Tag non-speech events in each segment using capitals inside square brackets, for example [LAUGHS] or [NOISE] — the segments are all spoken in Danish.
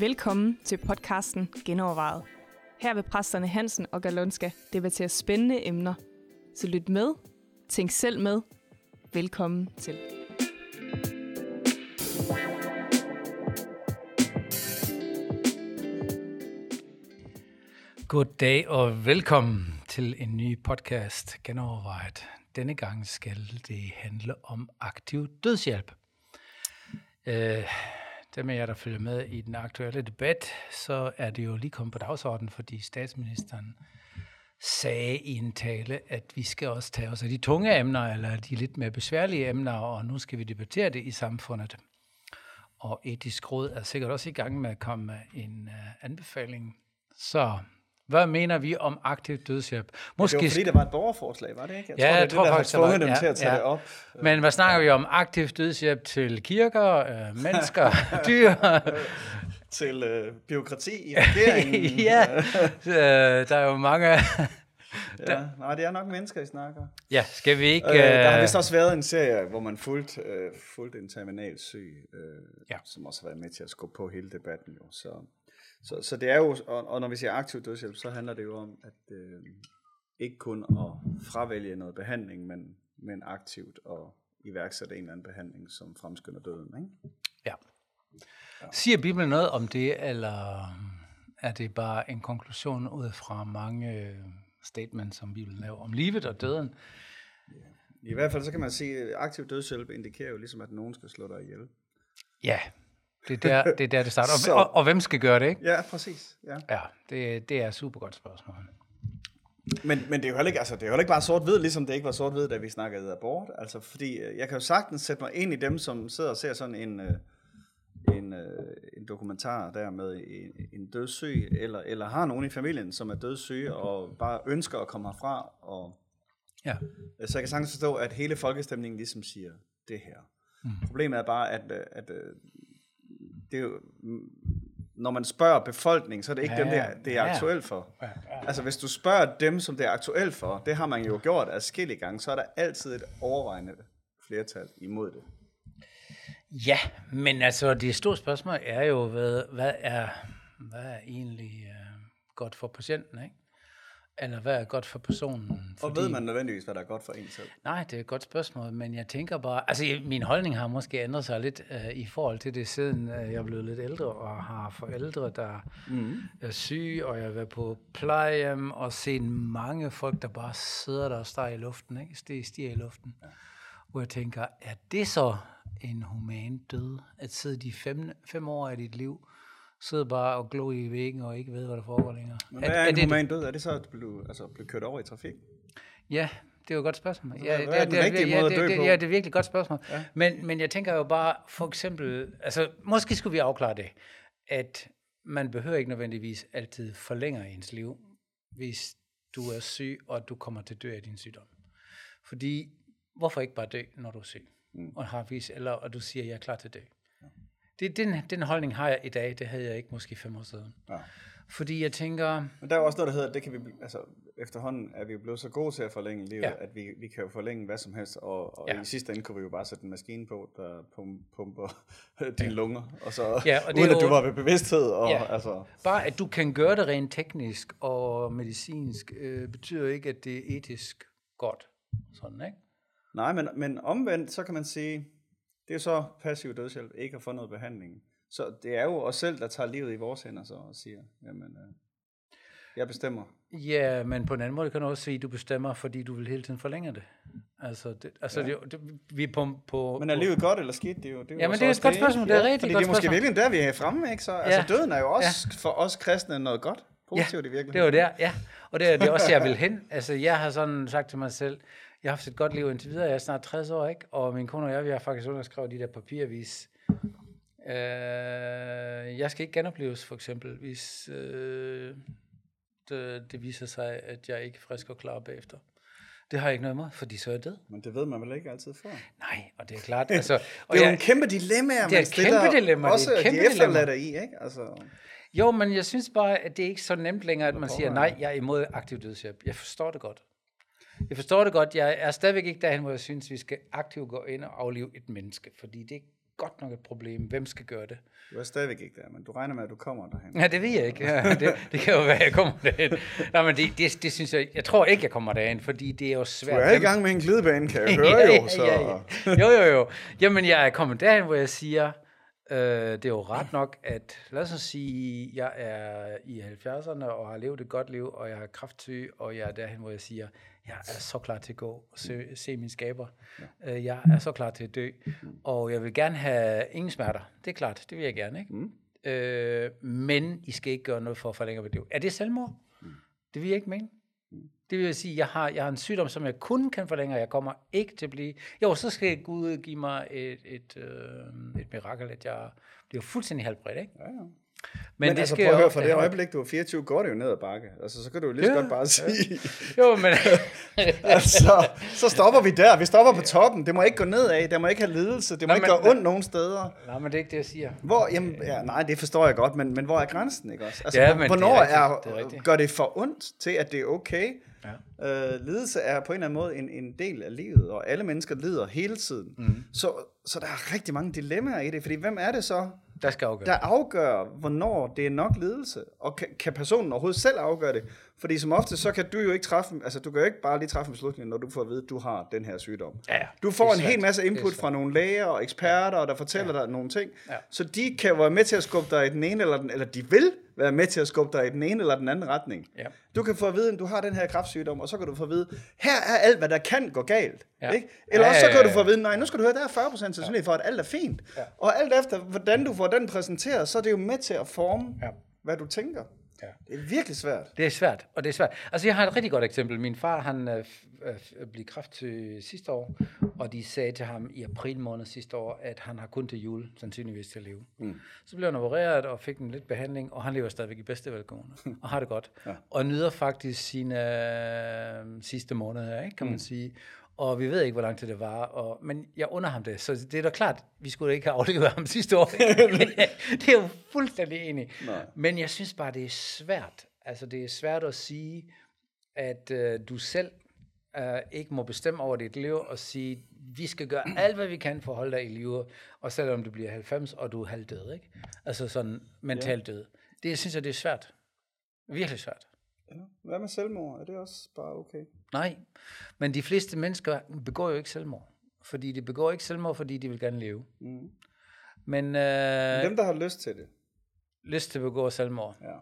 Velkommen til podcasten Genovervejet. Her vil præsterne Hansen og Galonska debattere spændende emner. Så lyt med, tænk selv med. Velkommen til. Goddag og velkommen til en ny podcast, Genovervejet. Denne gang skal det handle om aktiv dødshjælp. Øh, dem af jer, der følger med i den aktuelle debat, så er det jo lige kommet på dagsordenen, fordi statsministeren sagde i en tale, at vi skal også tage os af de tunge emner, eller de lidt mere besværlige emner, og nu skal vi debattere det i samfundet. Og etisk råd er sikkert også i gang med at komme med en øh, anbefaling. Så hvad mener vi om aktiv dødshjælp? Måske... Det var fordi, der var et borgerforslag, var det ikke? Jeg ja, tror, det jeg det, tror der faktisk, dem ja, til at tage ja. det op. Men hvad snakker ja. vi om? Aktiv dødshjælp til kirker, øh, mennesker, [LAUGHS] dyr? til øh, byråkrati i regeringen? [LAUGHS] ja, øh, der er jo mange... ja, [LAUGHS] nej, det er nok mennesker, I snakker. Ja, skal vi ikke... Øh, der har vist også været en serie, hvor man fulgte, øh, fulgte en terminal syg, øh, ja. som også har været med til at skubbe på hele debatten. Jo. Så så, så det er jo, og, og når vi siger aktiv dødshjælp, så handler det jo om, at øh, ikke kun at fravælge noget behandling, men, men aktivt at iværksætte en eller anden behandling, som fremskynder døden. Ikke? Ja. ja. Siger Bibelen noget om det, eller er det bare en konklusion ud fra mange statements, som Bibelen laver om livet og døden? I hvert fald så kan man sige, at aktiv dødshjælp indikerer jo ligesom, at nogen skal slå dig ihjel. Ja, det er der, [LAUGHS] det, er der, det starter. Og, og, og hvem skal gøre det, ikke? Ja, præcis. Ja, ja det, det er et super godt spørgsmål. Men, men det er jo heller ikke, altså, det er jo heller ikke bare sort-hvid, ligesom det ikke var sort-hvid, da vi snakkede abort. Altså, fordi øh, jeg kan jo sagtens sætte mig ind i dem, som sidder og ser sådan en, øh, en, øh, en dokumentar der med en, en dødssyg, eller, eller har nogen i familien, som er dødssyge, og bare ønsker at komme herfra. Og, ja. Så jeg kan sagtens forstå, at hele folkestemningen ligesom siger det her. Mm. Problemet er bare, at, at, at det er jo, når man spørger befolkningen, så er det ikke ja, dem, det er, det er ja. aktuelt for. Ja, ja. Altså hvis du spørger dem, som det er aktuelt for, det har man jo gjort adskillige gange, så er der altid et overvejende flertal imod det. Ja, men altså det store spørgsmål er jo, hvad, hvad, er, hvad er egentlig uh, godt for patienten, ikke? Eller hvad er godt for personen? Fordi... Og ved man nødvendigvis, hvad der er godt for en selv? Nej, det er et godt spørgsmål, men jeg tænker bare... Altså, min holdning har måske ændret sig lidt uh, i forhold til det, siden uh, jeg er blevet lidt ældre og har forældre, der mm. er syge, og jeg har været på plejehjem og set mange folk, der bare sidder der og står i luften, ikke? Stiger i luften. Ja. Hvor jeg tænker, er det så en human død, at sidde de fem, fem år af dit liv sidder bare og glor i væggen og ikke ved, hvad der foregår længere. Men hvad er, er en det, human død? Er det så, at blev, altså, blev kørt over i trafik? Ja, det er jo et godt spørgsmål. Ja, det, er den det, rigtige ja, måde det, at dø på? Ja, det er virkelig et godt spørgsmål. Ja. Men, men jeg tænker jo bare, for eksempel, altså måske skulle vi afklare det, at man behøver ikke nødvendigvis altid forlænger ens liv, hvis du er syg, og du kommer til at dø af din sygdom. Fordi, hvorfor ikke bare dø, når du er syg? Mm. Og, har vis, eller, og du siger, at jeg er klar til at dø. Det, den, den holdning har jeg i dag, det havde jeg ikke måske fem år siden. Ja. Fordi jeg tænker... Men der er også noget, der hedder, det kan vi, altså efterhånden er vi blevet så gode til at forlænge livet, ja. at vi, vi kan jo forlænge hvad som helst, og, og ja. i sidste ende kunne vi jo bare sætte en maskine på, der pumper [LAUGHS] dine ja. lunger, og så ja, og [LAUGHS] det uden at du var ved bevidsthed. Og, ja. altså. Bare at du kan gøre det rent teknisk og medicinsk, øh, betyder ikke, at det er etisk godt. Sådan, ikke? Nej, men, men omvendt, så kan man sige, det er så passiv dødshjælp, ikke at få noget behandling. Så det er jo os selv, der tager livet i vores hænder så og siger, jamen, øh, jeg bestemmer. Ja, men på en anden måde kan du også sige, at du bestemmer, fordi du vil hele tiden forlænge det. Altså, det, altså ja. det, det, vi er på, på... Men er livet godt eller skidt? Det er jo, det er ja, men det er et godt spørgsmål. Det er rigtig fordi godt det er måske virkelig der, vi er fremme, ikke? Så, altså, ja. Altså, døden er jo også ja. for os kristne noget godt. Positivt ja, i virkeligheden. det var der, ja. Og det er, det også, jeg vil hen. Altså, jeg har sådan sagt til mig selv, jeg har haft et godt liv indtil videre. Jeg er snart 60 år, ikke? Og min kone og jeg, vi har faktisk underskrevet de der papirvis. Øh, jeg skal ikke genopleves, for eksempel, hvis øh, det, det viser sig, at jeg ikke er frisk og klar bagefter. Det har jeg ikke noget imod, fordi så er jeg død. Men det ved man vel ikke altid før? Nej, og det er klart. [LAUGHS] Altså, og det er jo en kæmpe dilemma, det er et kæmpe dilemma. Også det er et kæmpe de efterladte i, ikke? Altså. Jo, men jeg synes bare, at det er ikke så nemt længere, at man siger, nej, jeg er imod aktiv dødshjælp. Jeg forstår det godt. Jeg forstår det godt. Jeg er stadigvæk ikke derhen, hvor jeg synes, vi skal aktivt gå ind og aflive et menneske, fordi det godt nok et problem. Hvem skal gøre det? Du er stadigvæk ikke der, men du regner med, at du kommer derhen. Ja, det ved jeg ikke. Ja, det, det kan jo være, at jeg kommer derhen. Nej, men det, det, det synes jeg, jeg tror ikke, jeg kommer derhen, fordi det er jo svært. Du er i gang med en glidebane, kan jeg [LAUGHS] høre ja, jo. Så. Ja, ja. Jo, jo, jo. Jamen, jeg er kommet derhen, hvor jeg siger, øh, det er jo ret nok, at lad os sige, jeg er i 70'erne og har levet et godt liv, og jeg er kraftsyg, og jeg er derhen, hvor jeg siger, jeg er så klar til at gå og se, se min skaber. Ja. Øh, jeg er så klar til at dø, og jeg vil gerne have ingen smerter. Det er klart, det vil jeg gerne, ikke? Mm. Øh, men I skal ikke gøre noget for at forlænge mit liv. Er det selvmord? Mm. Det vil jeg ikke mene. Det vil sige, at jeg har, jeg har en sygdom, som jeg kun kan forlænge, og jeg kommer ikke til at blive... Jo, så skal Gud give mig et, et, øh, et mirakel, at jeg bliver fuldstændig helbredt, ikke? Ja, ja. Men, men det altså, skal prøv at høre, fra det øjeblik, du er 24, går det jo ned ad bakke. Altså, så kan du jo lige så ja, godt bare sige... Ja. Jo, men... [LAUGHS] altså, så stopper vi der. Vi stopper på toppen. Det må ikke gå nedad. Det må ikke have lidelse. Det må nej, ikke gøre ondt nogen steder. Nej, men det er ikke det, jeg siger. Hvor, jamen, ja, nej, det forstår jeg godt, men, men hvor er grænsen, ikke også? Altså, ja, men hvornår det er, rigtigt, er, det er gør det for ondt til, at det er okay? Ja. Øh, lidelse er på en eller anden måde en, en del af livet, og alle mennesker lider hele tiden. Mm. Så, så der er rigtig mange dilemmaer i det, fordi hvem er det så, der skal afgøre. Der afgør, hvornår det er nok ledelse. Og kan, kan personen overhovedet selv afgøre det? Fordi som ofte, så kan du jo ikke træffe, altså du kan jo ikke bare lige træffe en beslutning, når du får at vide, at du har den her sygdom. Ja, ja. Du får en svært. hel masse input fra nogle læger og eksperter, der fortæller ja. dig nogle ting. Ja. Så de kan være med til at skubbe dig i den ene eller den, eller de vil være med til at skubbe dig i den ene eller den anden retning. Ja. Du kan få at vide, at du har den her kræftsygdom, og så kan du få at vide, her er alt, hvad der kan gå galt. Ja. Ikke? Eller ja, også så kan du få at vide, nej, nu skal du høre, der er 40% sandsynlighed for, at alt er fint. Ja. Og alt efter, hvordan du får den præsenteret, så er det jo med til at forme, ja. hvad du tænker. Ja. Det er virkelig svært. Det er svært, og det er svært. Altså, jeg har et rigtig godt eksempel. Min far, han øh, øh, blev kræft til sidste år, og de sagde til ham i april måned sidste år, at han har kun til jul sandsynligvis til at leve. Mm. Så blev han opereret og fik en lidt behandling, og han lever stadigvæk i bedste velgående, [LAUGHS] og har det godt. Ja. Og nyder faktisk sine øh, sidste måneder, ikke, kan man mm. sige og vi ved ikke, hvor lang tid det var, og, men jeg under ham det, så det er da klart, vi skulle ikke have aflevet ham [LAUGHS] sidste år. [LAUGHS] det er jo fuldstændig enig. Nej. Men jeg synes bare, det er svært. Altså, det er svært at sige, at øh, du selv øh, ikke må bestemme over dit liv, og sige, vi skal gøre [CLEARS THROAT] alt, hvad vi kan for at holde dig i live, og selvom du bliver 90, og du er halvdød, ikke? Altså sådan mentalt død. Det synes jeg, det er svært. Virkelig svært. Ja. Hvad med selvmord? Er det også bare okay? Nej, men de fleste mennesker begår jo ikke selvmord. Fordi de begår ikke selvmord, fordi de vil gerne leve. Mm. Men, øh, Dem, der har lyst til det. Lyst til at begå selvmord. Ja.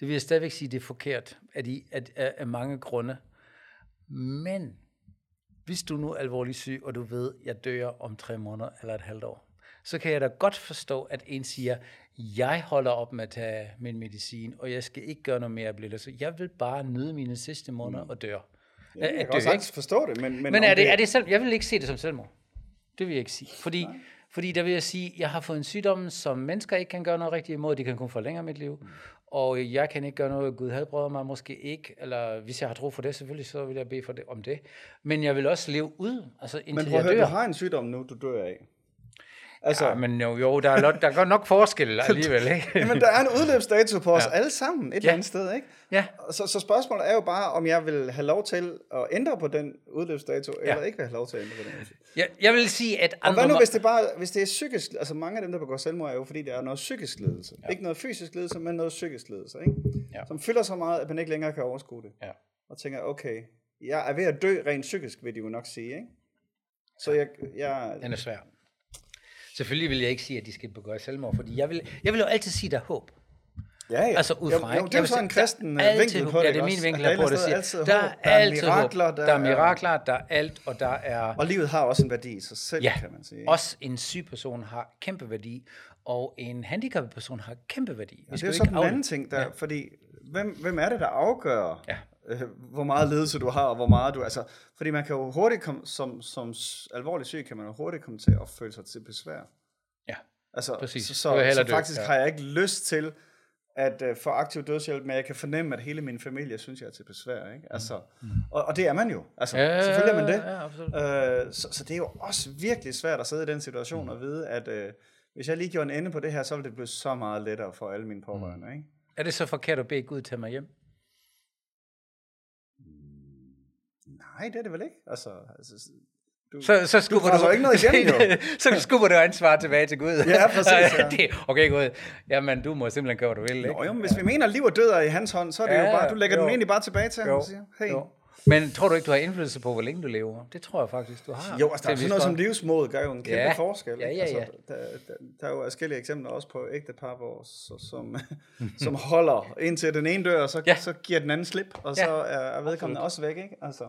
Det vil jeg stadigvæk sige, det er forkert af, de, af, af, af mange grunde. Men hvis du nu er alvorligt syg, og du ved, at jeg dør om tre måneder eller et halvt år, så kan jeg da godt forstå, at en siger, jeg holder op med at tage min medicin, og jeg skal ikke gøre noget mere blive så jeg vil bare nyde mine sidste måneder mm. og dør. Ja, jeg kan også ikke forstå det, men... Men, men er, det, er det selv, jeg vil ikke se det som selvmord. Det vil jeg ikke sige. Fordi, fordi der vil jeg sige, jeg har fået en sygdom, som mennesker ikke kan gøre noget rigtigt imod. De kan kun forlænge mit liv. Mm. Og jeg kan ikke gøre noget, Gud helbreder mig måske ikke. Eller hvis jeg har tro for det, selvfølgelig, så vil jeg bede for det, om det. Men jeg vil også leve ud, altså indtil men prøv jeg dør. du har en sygdom nu, du dør af. Altså, ja, men jo, jo der, er, der er nok forskel [LAUGHS] alligevel. Ikke? [LAUGHS] men der er en udløbsdato på os ja. alle sammen et ja. eller andet sted. Ikke? Ja. Så, så spørgsmålet er jo bare, om jeg vil have lov til at ændre på den udløbsdato, ja. eller ikke vil have lov til at ændre på den. Ja, jeg vil sige, at andre... Og hvad nu, hvis det, bare, hvis det er psykisk... Altså mange af dem, der begår selvmord, er jo fordi, det er noget psykisk ledelse. Ja. Ikke noget fysisk ledelse, men noget psykisk ledelse. Ikke? Ja. Som fylder så meget, at man ikke længere kan overskue det. Ja. Og tænker, okay, jeg er ved at dø rent psykisk, vil de jo nok sige. Ikke? Så jeg, jeg, den er svær. Selvfølgelig vil jeg ikke sige, at de skal begå selvmord, fordi jeg vil, jeg vil jo altid sige, der er håb. Ja, ja. Altså ud fra, jo, jo, det er jo sådan en kristen øh, vinkel på det, Ja, det er min vinkel på det. Siger. Der, er altid mirakler, håb. Der, der er mirakler, der er alt, og der er... Og livet har også en værdi i sig selv, ja, kan man sige. også en syg person har kæmpe værdi, og en handicappet person har kæmpe værdi. Ja, det er jo sådan en anden ting, der, ja. fordi hvem, hvem er det, der afgør, ja. Øh, hvor meget ledelse du har, og hvor meget du... Altså, fordi man kan jo hurtigt komme, som, som alvorlig syg, kan man jo hurtigt komme til at føle sig til besvær. Altså, Præcis. Så, så, så faktisk ja. har jeg ikke lyst til at uh, få aktiv dødshjælp, men jeg kan fornemme, at hele min familie synes, jeg er til besvær. Ikke? Altså, mm. og, og det er man jo. Altså, ja, selvfølgelig er man det. Ja, uh, så, så det er jo også virkelig svært at sidde i den situation mm. og vide, at uh, hvis jeg lige gjorde en ende på det her, så ville det blive så meget lettere for alle mine pårørende. Mm. Ikke? Er det så forkert at bede Gud tage mig hjem? Nej, det er det vel ikke. Altså, altså du, Så, så skubber presser du, ikke noget igennem, jo. [LAUGHS] så skubber du ansvar tilbage til Gud. Ja, præcis, ja. [LAUGHS] det, okay, Gud. Jamen, du må simpelthen gøre, hvad du vil. Ikke? Nå, jo, men hvis vi mener, at liv og død er i hans hånd, så er det Ja, jo bare, du lægger jo. den egentlig bare tilbage til ham og siger, hey. jo. Men tror du ikke, du har indflydelse på, hvor længe du lever? Det tror jeg faktisk, du har. Jo, altså, der er sådan noget som livsmod gør jo en kæmpe Ja. forskel. Ja, ikke? ja, Altså, der, der, der, er jo forskellige eksempler også på ægte par, hvor, så, som, [LAUGHS] som holder indtil den ene dør, og så, Ja. så giver den anden slip, og Ja, så er, er vedkommende også væk. Ikke? Altså,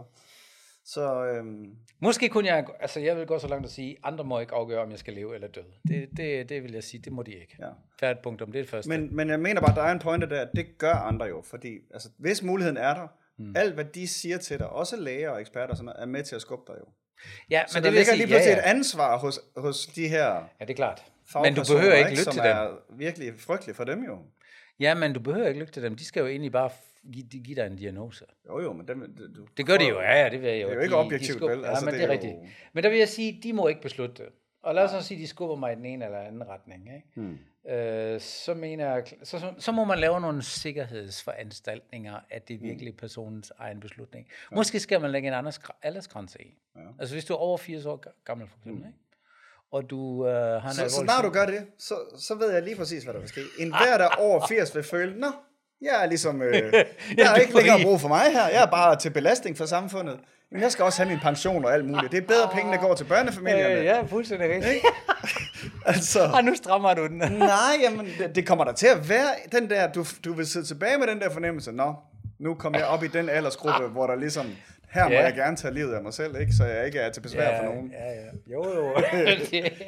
så øhm, Måske kunne jeg, altså jeg vil gå så langt at sige, andre må ikke afgøre, om jeg skal leve eller dø. Det, det, det vil jeg sige, det må de ikke. ja. Færdigt punktum, det er det første. Men, men jeg mener bare, der er en pointe der, det gør andre jo, fordi altså, hvis muligheden er der, mm. alt hvad de siger til dig, også læger og eksperter, og sådan noget, er med til at skubbe dig jo. ja, Så men det ligger sige, lige pludselig ja, et ja. ansvar hos, hos de her ja, det er klart. Men du behøver ikke lytte til dem. er virkelig frygteligt for dem jo. Ja, men du behøver ikke lytte til dem. De skal jo egentlig bare give, give dig en diagnose. Jo jo, men dem, du, Det gør de jo, ja, ja, det vil jeg jo. Det er jo ikke de, objektivt, vel? Ja, Altså, men det det er er rigtigt. jo- Men der vil jeg sige, de må ikke beslutte det. Og lad os så sige, de skubber mig i den ene eller anden retning. Ikke? Hmm. Øh, så, mener jeg, så, så, så må man lave nogle sikkerhedsforanstaltninger, at det er virkelig personens egen beslutning. Måske skal man lægge en anden aldersgrænse i. Ja. Altså hvis du er over 80 år ga- gammel, for eksempel, ikke? og du øh, har en Så, så når du gør det, så, så ved jeg lige præcis, hvad der vil ske. En hver, der er over 80 vil føle, nå, jeg er ligesom, øh, [LAUGHS] jeg har ikke er længere fri." brug for mig her, jeg er bare til belastning for samfundet. Men jeg skal også have min pension og alt muligt. Det er bedre penge, der går til børnefamilierne. Øh, ja, fuldstændig rigtigt. [LAUGHS] Altså, Og nu strammer du den. [LAUGHS] nej, jamen, det, det kommer der til at være den der, du, du vil sidde tilbage med den der fornemmelse, nå, nu kommer jeg op i den aldersgruppe, hvor der ligesom, her må Ja. jeg gerne tage livet af mig selv, ikke? så jeg ikke er til besvær for nogen. Ja, ja. Jo, jo. [LAUGHS]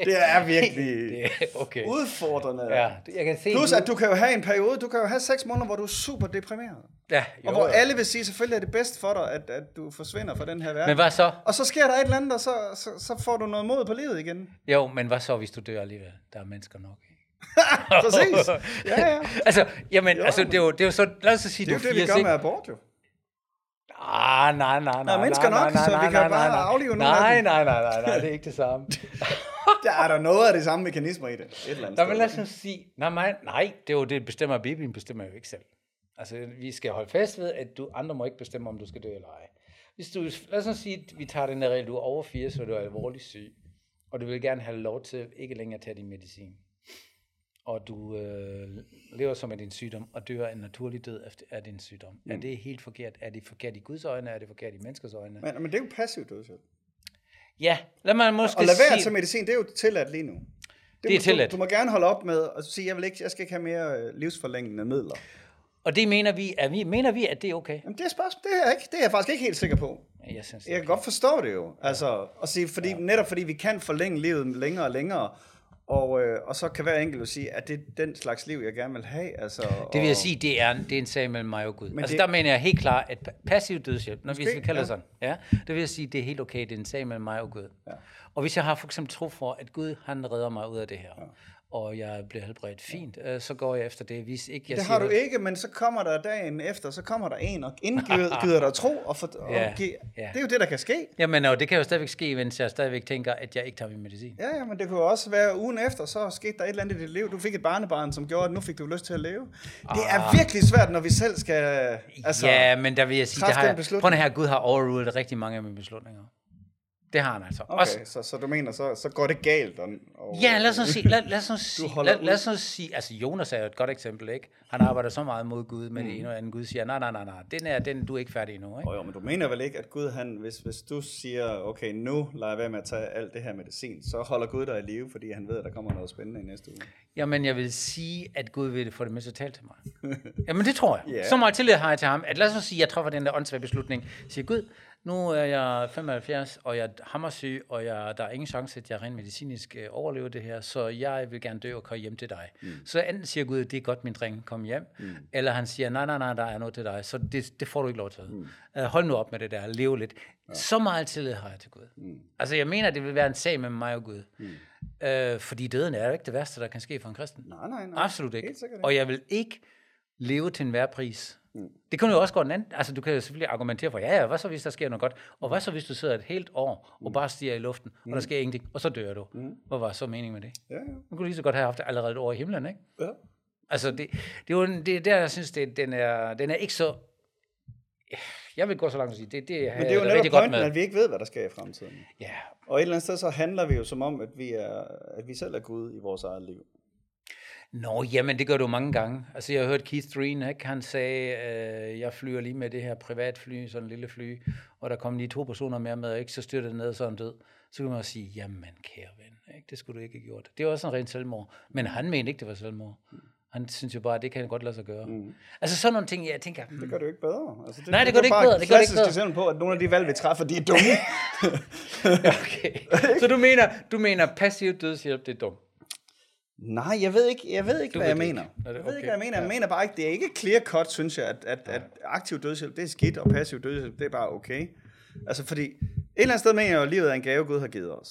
det, er virkelig [LAUGHS] det, okay. udfordrende. Ja, jeg kan se... Plus, at du kan jo have en periode, du kan jo have seks måneder, hvor du er super deprimeret. Ja, jo, Og hvor jo. alle vil sige, selvfølgelig er det bedst for dig, at, at du forsvinder fra den her verden. Men hvad så? Og så sker der et eller andet, og så, så, så får du noget mod på livet igen. Jo, men hvad så, hvis du dør alligevel? Der er mennesker nok. [LAUGHS] Præcis. Ja, ja. altså, jamen, Jo, altså, det er jo, det er jo så, lad os så sige, Det er du jo det, vi 80, gør med abort, jo. Ah, nej, nej, nej. mennesker nej, nok, nej, så nej, vi kan nej, bare nej, nej. aflive nogle nej, nej, nej, nej, nej, det er ikke det samme. [LAUGHS] Der er der noget af de samme mekanismer i det. Et eller andet Nå, men lad os sige, nej, nej, nej, det er jo det, bestemmer Bibelen, bestemmer jo ikke selv. Altså, vi skal holde fast ved, at du, andre må ikke bestemme, om du skal dø eller ej. Hvis du, lad os sige, at vi tager den der regel, du er over 80, og du er alvorligt syg, og du vil gerne have lov til ikke længere at tage din medicin, og du øh, lever som af din sygdom, og dør en naturlig død af din sygdom. Mm. Er det helt forkert? Er det forkert i Guds øjne? Er det forkert i menneskers øjne? Men, men det er jo passivt dødshjælp. Ja, lad mig måske Og lad være sige... tage medicin, det er jo tilladt lige nu. Det er må, tilladt. Du, du må gerne holde op med at sige, jeg, vil ikke, jeg skal ikke have mere øh, livsforlængende midler. Og det mener vi, at vi, mener vi, at det er okay? Jamen, det er spørgsmål, det er, ikke, det er jeg faktisk ikke helt sikker på. Jeg synes, Jeg kan godt forstå det jo. Altså, at sige, fordi, ja. netop fordi vi kan forlænge livet længere og længere, og, øh, og så kan hver enkelt jo sige, at det er den slags liv, jeg gerne vil have. Altså, Det vil og, jeg sige, det er, det er en sag mellem mig og Gud. Men altså det- der mener jeg helt klart, at pa- passiv dødshjælp, når Måske, vi kalder ja. det sådan, ja, det vil jeg sige, det er helt okay, det er en sag mellem mig og Gud. Ja. Og hvis jeg har for eksempel tro for, at Gud, han redder mig ud af det her, ja. Og jeg bliver helbredt fint, øh, så går jeg efter det. Hvis ikke jeg Det siger, har du ikke, men så kommer der dagen efter, så kommer der en og indgyder [LAUGHS] dig tro, og, for, og Ja, ja. det er jo det, der kan ske. Jamen, og det kan jo stadigvæk ske, mens jeg stadigvæk tænker, at jeg ikke tager min medicin. Ja, ja, men det kunne også være ugen efter, så skete der et eller andet i dit liv. Du fik et barnebarn, som gjorde, at nu fik du lyst til at leve. Det er virkelig svært, når vi selv skal... Altså, Ah. ja, men der vil jeg sige, det har den jeg, prøv her, Gud har overrulet rigtig mange af mine beslutninger. Det har han altså. Okay, Også, så, så du mener, så, så går det galt? Og, og, Ja, lad os nu sige, lad, lad os nu [LAUGHS] sige, lad, lad os nu sige, altså Jonas er jo et godt eksempel, ikke? Han arbejder så meget mod Gud med mm. det ene og andet. Gud siger, nej, nej, nej, nej, den er, den, du er ikke færdig endnu, ikke? Oh, jo, men du mener vel ikke, at Gud, han, hvis, hvis du siger, okay, nu lader jeg være med at tage alt det her medicin, så holder Gud dig i live, fordi han ved, at der kommer noget spændende i næste uge. Jamen, jeg vil sige, at Gud vil for det meste tale til mig. Jamen, det tror jeg. [LAUGHS] Ja. Så meget tillid har jeg til ham, at lad os nu sige, at jeg træffer den der åndssvage beslutning. Siger, Gud, nu er jeg 75, og jeg er hammersyg, og jeg, der er ingen chance, at jeg rent medicinsk øh, overlever det her, så jeg vil gerne dø og komme hjem til dig. Mm. Så enten siger Gud, det er godt, min dreng, kom hjem, mm. eller han siger, nej, nej, nej, der er noget til dig, så det, det får du ikke lov til. Mm. Uh, hold nu op med det der, lev lidt. Ja. Så meget tillid har jeg til Gud. Mm. Altså, jeg mener, det vil være en sag mellem mig og Gud. Mm. Uh, fordi døden er jo ikke det værste, der kan ske for en kristen. Nej, nej, nej. Absolut ikke. Og jeg vil ikke leve til enhver pris. Mm. Det kan jo også gå den anden. Altså, du kan selvfølgelig argumentere for, ja, ja, hvad så hvis der sker noget godt? Og hvad så hvis du sidder et helt år og bare stiger i luften, og der sker ingenting, og så dør du? Mm. Hvad var så meningen med det? Ja, ja. Nu kunne lige så godt have haft det allerede et år i himlen, ikke? ja. Altså, det, det er jo det er der, jeg synes, det, den, er, den er ikke så... jeg vil gå så langt at sige, det, det, Men det er jo netop pointen, med. at vi ikke ved, hvad der sker i fremtiden. Ja, Og et eller andet sted, så handler vi jo som om, at vi, er, at vi selv er Gud i vores eget liv. Nå, jamen det gør du mange gange. Altså jeg har hørt Keith Green, ikke? han sagde, øh, jeg flyver lige med det her privatfly, sådan en lille fly, og der kom lige to personer mere med, ikke? så styrte det ned, og så han død. Så kan man også sige, jamen kære ven, ikke? det skulle du ikke have gjort. Det var også en ren selvmord. Men han mente ikke, det var selvmord. Han synes jo bare, at det kan han godt lade sig gøre. Mm. Altså sådan nogle ting, jeg tænker, Det gør det jo ikke bedre. Altså, det, Nej, det gør det ikke bedre, det gør det ikke bedre. eksempel på, at nogle af de valg, vi træffer, de er dumme. [LAUGHS] okay. Så du mener, du mener passiv dødshjælp, det er dumt? Nej, jeg ved ikke, jeg ved ikke Du hvad ved jeg mener. ikke. Det er Jeg ved ikke, okay. hvad jeg mener. Jeg Ja. mener bare ikke, det er ikke clear cut, synes jeg, at, at, at aktiv dødshjælp, det er skidt, og passiv dødshjælp, det er bare okay. Altså, fordi et eller andet sted mener jeg jo, at livet er en gave, Gud har givet os.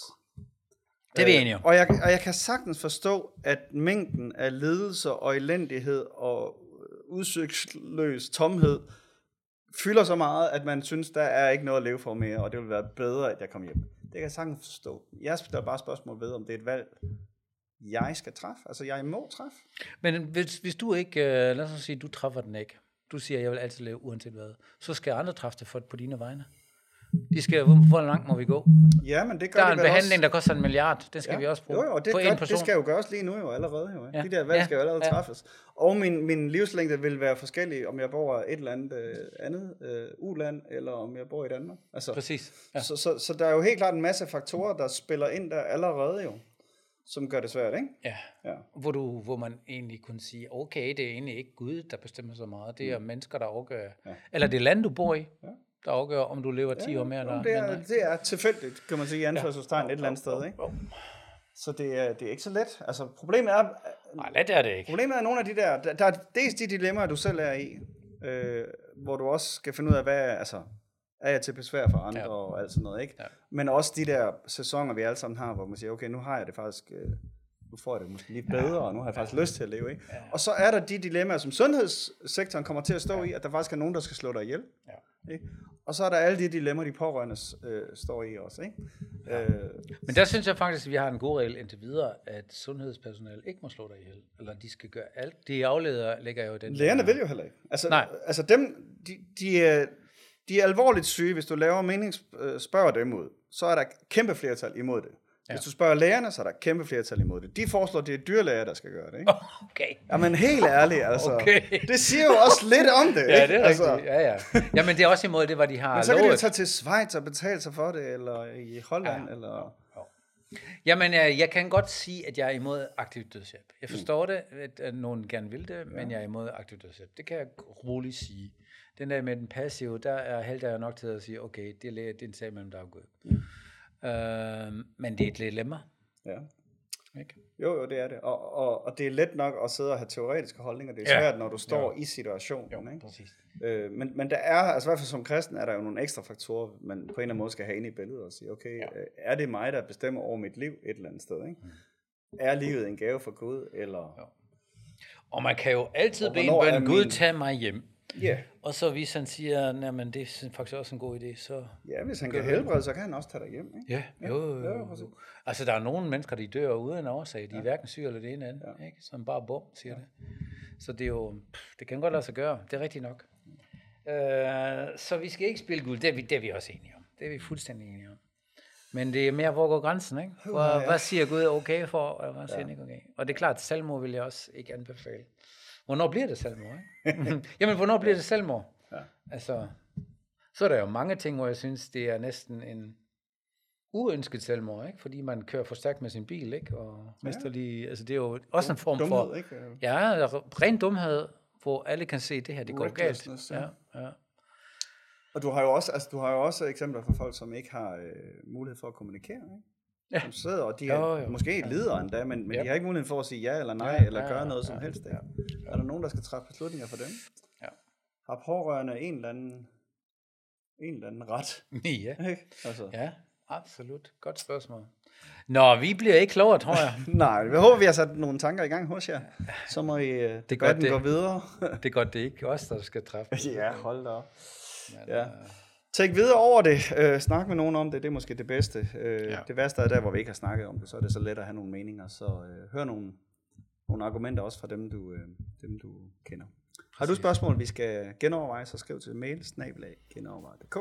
Det er vi enige om. Øh, Og jeg, og jeg kan sagtens forstå, at mængden af lidelser og elendighed og udsigtsløs tomhed fylder så meget, at man synes, der er ikke noget at leve for mere, og det vil være bedre, at jeg kommer hjem. Det kan jeg sagtens forstå. Jeg stiller bare spørgsmål ved, om det er et valg, jeg skal træffe. Altså, jeg må træffe. Men hvis, hvis du ikke, øh, lad os sige, du træffer den ikke, du siger, jeg vil altid leve uanset hvad, så skal andre træffe det for, på dine vegne. De skal, hvor, langt må vi gå? Ja, men det gør Der er en behandling, også. der koster en milliard. Det skal ja. vi også bruge Jo, jo, og det, på gør, en person. det skal jo gøres lige nu jo allerede. Jo. Ja. De der valg Ja. skal jo allerede Ja. træffes. Og min, min livslængde vil være forskellig, om jeg bor i et eller andet øh, andet øh, uland, eller om jeg bor i Danmark. Altså, Præcis. Ja. så, så, så der er jo helt klart en masse faktorer, der spiller ind der allerede jo, som gør det svært, ikke? ja. Ja. Hvor, du, hvor man egentlig kunne sige, okay, det er egentlig ikke Gud, der bestemmer så meget. Det er Mm. mennesker, der afgør. Ja. Eller det land, du bor i, Ja. der afgør, om du lever 10 år mere eller det, er, mindre. det er tilfældigt, kan man sige, i anførselstegn et eller andet sted, ikke? Så det er, det er ikke så let. Altså, problemet er, Nej, let er det ikke. Problemet er nogle af de der, der, der er dels de dilemmaer, du selv er i, øh, hvor du også skal finde ud af, hvad altså, er jeg til besvær for andre Ja. ja. og alt sådan noget, ikke? Ja. Men også de der sæsoner, vi alle sammen har, hvor man siger, okay, nu har jeg det faktisk, øh, nu får jeg det måske lidt bedre, og nu har jeg faktisk lyst til at leve, ikke? Og så er der de dilemmaer, som sundhedssektoren kommer til at stå i, at der faktisk er nogen, der skal slå dig ihjel. Ja. Ikke? Og så er der alle de dilemmaer, de pårørende øh, står i også, ikke? Øh, Men der synes jeg faktisk, at vi har en god regel indtil videre, at sundhedspersonale ikke må slå dig ihjel. Eller de skal gøre alt. De afleder lægger jo den. Lægerne vil jo heller ikke. Altså, Nej. altså dem, de, de, er, de er alvorligt syge. Hvis du laver menings, øh, spørger dem ud, så er der kæmpe flertal imod det. Hvis du spørger lægerne, så er der kæmpe flertal imod det. De foreslår, at det er dyrlæger, der skal gøre det. Ikke? [LAUGHS] Okay. Jamen helt ærligt, altså. Okay. Det siger jo også lidt om det. [LAUGHS] Ja, ikke? det er altså, rigtigt. Ja, ja. Jamen, det er også imod det, hvad de har [LAUGHS] Men så kan de lovet. tage til Schweiz og betale sig for det, eller i Holland, Ja. eller... Jamen, øh, jeg kan godt sige, at jeg er imod aktiv dødshjælp. Jeg forstår det, at, nogen gerne vil det, men jeg er imod aktiv dødshjælp. Det kan jeg roligt sige. Den der med den passive, der er jeg nok til at sige, okay, det er, det er en sag mellem dig og Gud. Øh, men det er et dilemma. Ja. Ikke? Jo, jo, det er det. Og, og, og det er let nok at sidde og have teoretiske holdninger. Det er Ja. svært, når du står i situationen. Ikke? præcis. Øh, men, men der er, altså i hvert fald som kristen, er der jo nogle ekstra faktorer, man på en eller anden måde skal have ind i billedet og sige, okay, ja. er det mig, der bestemmer over mit liv et eller andet sted? Ikke? Mm. Er livet en gave for Gud, eller... Ja. Og man kan jo altid bede en bøn, Gud, min- tag mig hjem. Ja, yeah. Og så hvis han siger, men det er faktisk også en god idé, så... ja hvis han kan helbrede, så kan han også tage dig hjem. Ikke? Ja, jo, jo, ja, jo. præcis. Altså, der er nogle mennesker, de dør uden årsag. De er hverken syge eller det ene andet, ikke? som bare bum, siger det. Så det er jo, pff, det kan godt lade sig gøre. Det er rigtigt nok. Øh, så vi skal ikke spille guld. Det er, vi, det er vi også enige om. Det er vi fuldstændig enige om. Men det er mere, hvor går grænsen, ikke? Hvor, ja. Hvad siger Gud okay for, og hvad siger han ikke okay? Og det er klart, selvmord vil jeg også ikke anbefale. Hvornår bliver det selvmord, ikke? [LAUGHS] Jamen, hvornår bliver det selvmord? Ja. Altså, så er der jo mange ting, hvor jeg synes, det er næsten en uønsket selvmord, ikke? Fordi man kører for stærkt med sin bil, ikke? Og mister lige, altså det er jo også en form for... Dumhed, ikke? Ja, ren dumhed, hvor alle kan se, at det her, det går galt. Ja. Ja, ja. Og du har jo også, altså, du har jo også eksempler på folk, som ikke har øh, mulighed for at kommunikere. Ikke? Ja. Som sidder, og de Jo, er jo. måske lider endda, men, men Ja. de har ikke mulighed for at sige ja eller nej, Ja, eller ja, gøre ja, noget som ja, helst. Ikke? Er der nogen, der skal træffe beslutninger for dem? Ja. Har pårørende en eller anden, en eller anden ret? [LAUGHS] ja. Altså. ja, absolut. Godt spørgsmål. Nå, vi bliver ikke klogere, tror jeg. [LAUGHS] Nej, jeg håber, vi har sat nogle tanker i gang hos jer. Så må I øh, debatten det. gå videre. [LAUGHS] Det er godt, det er ikke os, der skal træffe. ja, hold da op. Men, Ja. øh, Tænk videre over det. Øh, snak med nogen om det. Det er måske det bedste. Øh, Ja. ja. Det værste er der, hvor vi ikke har snakket om det. Så er det så let at have nogle meninger. Så øh, hør nogle, nogle argumenter også fra dem, du, øh, dem, du kender. Har du spørgsmål, vi skal genoverveje, så skriv til mail genoverveje.dk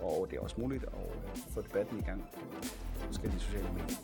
og det er også muligt at øh, få debatten i gang på forskellige sociale medier.